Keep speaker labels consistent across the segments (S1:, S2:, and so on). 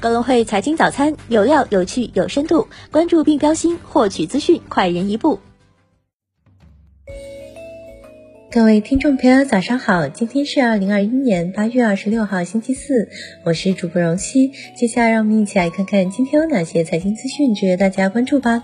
S1: 高隆汇财经早餐有料、有趣、有深度，关注并标新，获取资讯快人一步。
S2: 各位听众朋友，早上好！今天是二零二一年八月二十六号，星期四，我是主播荣熙。接下来让我们一起来看看今天有哪些财经资讯值得大家关注吧。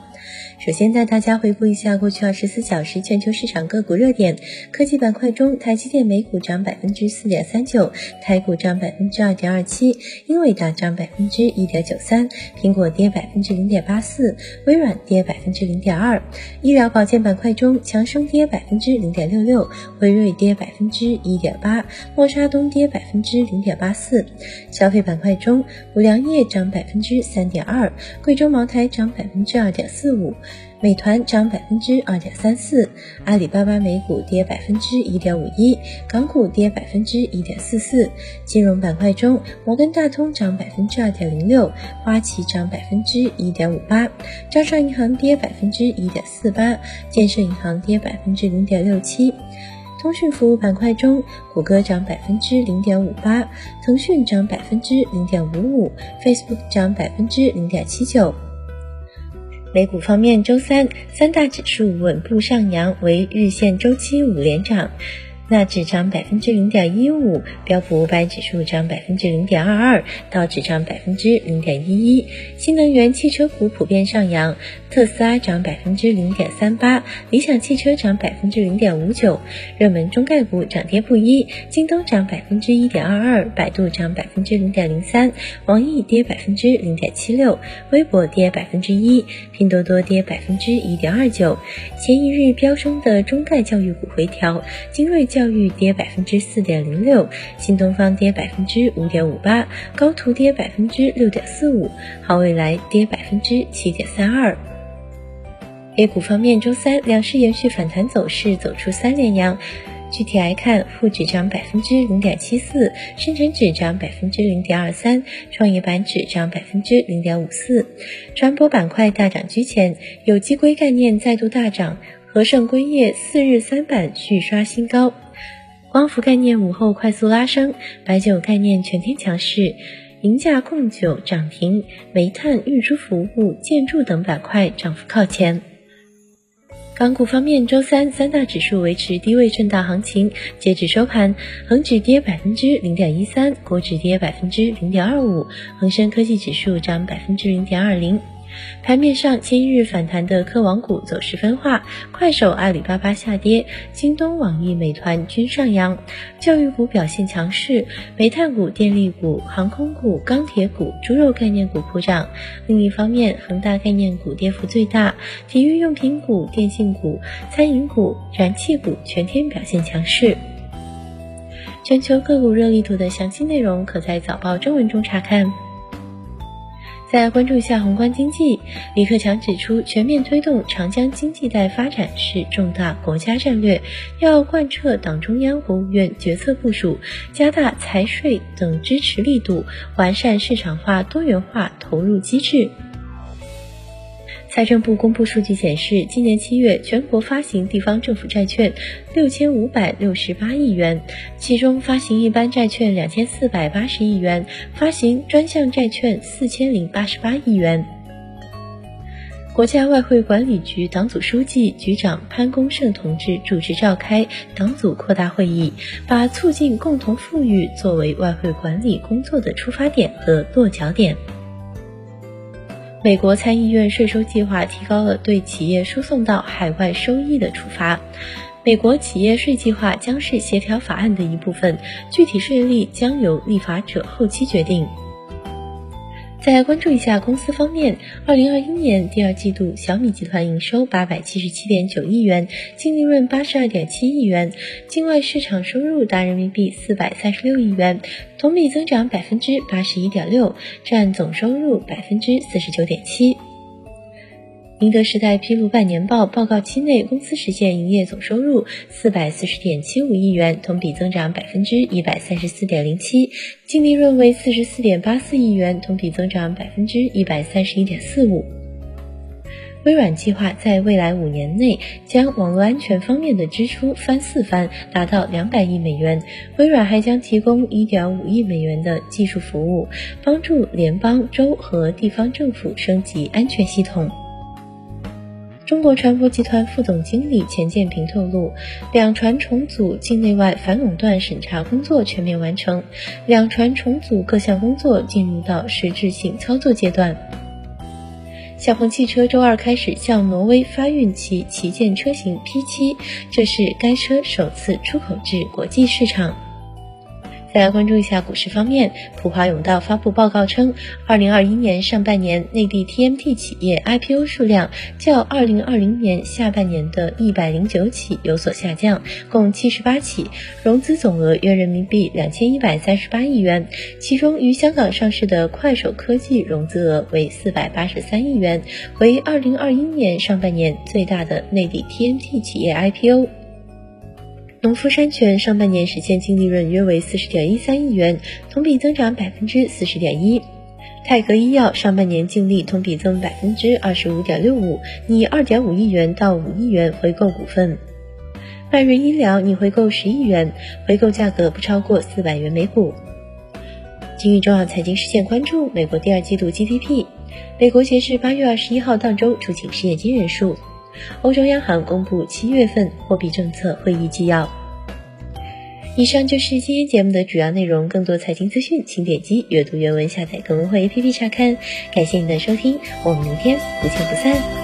S2: 首先带大家回顾一下过去二十四小时全球市场个股热点。科技板块中，台积电每股涨百分之四点三九，台股涨百分之二点二七，英伟达涨百分之一点九三，苹果跌百分之零点八四，微软跌百分之零点二。医疗保健板块中，强生跌百分之零点六六，辉瑞跌百分之一点八，默沙东跌百分之零点八四。消费板块中，五粮液涨百分之三点二，贵州茅台涨百分之二点四五。美团涨百分之二点三四，阿里巴巴美股跌百分之一点五一，港股跌百分之一点四四。金融板块中，摩根大通涨百分之二点零六，花旗涨百分之一点五八，招商银行跌百分之一点四八，建设银行跌百分之零点六七。通讯服务板块中，谷歌涨百分之零点五八，腾讯涨百分之零点五五，Facebook 涨百分之零点七九。美股方面，周三三大指数稳步上扬，为日线周期五连涨。纳指涨百分之零点一五，标普五百指数涨百分之零点二二，道指涨百分之零点一一。新能源汽车股普遍上扬，特斯拉涨百分之零点三八，理想汽车涨百分之零点五九。热门中概股涨跌不一，京东涨百分之一点二二，百度涨百分之零点零三，网易跌百分之零点七六，微博跌百分之一，拼多多跌百分之一点二九。前一日飙升的中概教育股回调，精锐。教教育跌百分之四点零六，新东方跌百分之五点五八，高途跌百分之六点四五，好未来跌百分之七点三二。A 股方面，周三两市延续反弹走势，走出三连阳。具体来看，沪指涨百分之零点七四，深成指涨百分之零点二三，创业板指涨百分之零点五四。船舶板块大涨居前，有机硅概念再度大涨，和盛硅业四日三板续刷新高。光伏概念午后快速拉升，白酒概念全天强势，银价控酒涨停，煤炭、运输服务、建筑等板块涨幅靠前。港股方面，周三三大指数维持低位震荡行情，截止收盘，恒指跌百分之零点一三，国指跌百分之零点二五，恒生科技指数涨百分之零点二零。盘面上，今日反弹的科网股走势分化，快手、阿里巴巴下跌，京东、网易、美团均上扬。教育股表现强势，煤炭股、电力股、航空股、钢铁股、猪肉概念股普涨。另一方面，恒大概念股跌幅最大，体育用品股、电信股、餐饮股、燃气股全天表现强势。全球个股热力图的详细内容，可在早报中文中查看。再关注一下宏观经济，李克强指出，全面推动长江经济带发展是重大国家战略，要贯彻党中央、国务院决策部署，加大财税等支持力度，完善市场化、多元化投入机制。财政部公布数据显示，今年七月全国发行地方政府债券六千五百六十八亿元，其中发行一般债券两千四百八十亿元，发行专项债券四千零八十八亿元。国家外汇管理局党组书记、局长潘功胜同志主持召开党组扩大会议，把促进共同富裕作为外汇管理工作的出发点和落脚点。美国参议院税收计划提高了对企业输送到海外收益的处罚。美国企业税计划将是协调法案的一部分，具体税率将由立法者后期决定。再关注一下公司方面，二零二一年第二季度，小米集团营收八百七十七点九亿元，净利润八十二点七亿元，境外市场收入达人民币四百三十六亿元，同比增长百分之八十一点六，占总收入百分之四十九点七。宁德时代披露半年报，报告期内公司实现营业总收入四百四十点七五亿元，同比增长百分之一百三十四点零七，净利润为四十四点八四亿元，同比增长百分之一百三十一点四五。微软计划在未来五年内将网络安全方面的支出翻四番，达到两百亿美元。微软还将提供一点五亿美元的技术服务，帮助联邦、州和地方政府升级安全系统。中国船舶集团副总经理钱建平透露，两船重组境内外反垄断审查工作全面完成，两船重组各项工作进入到实质性操作阶段。小鹏汽车周二开始向挪威发运其旗舰车型 P7，这是该车首次出口至国际市场。再来关注一下股市方面，普华永道发布报告称，二零二一年上半年内地 TMT 企业 IPO 数量较二零二零年下半年的一百零九起有所下降，共七十八起，融资总额约人民币两千一百三十八亿元，其中于香港上市的快手科技融资额为四百八十三亿元，为二零二一年上半年最大的内地 TMT 企业 IPO。农夫山泉上半年实现净利润约为四十点一三亿元，同比增长百分之四十点一。泰格医药上半年净利同比增百分之二十五点六五，拟二点五亿元到五亿元回购股份。迈瑞医疗拟回购十亿元，回购价格不超过四百元每股。今日重要财经事件关注：美国第二季度 GDP，美国截至八月二十一号当周出勤失业金人数。欧洲央行公布七月份货币政策会议纪要。以上就是今天节目的主要内容。更多财经资讯，请点击阅读原文下载更文汇 APP 查看。感谢您的收听，我们明天不见不散。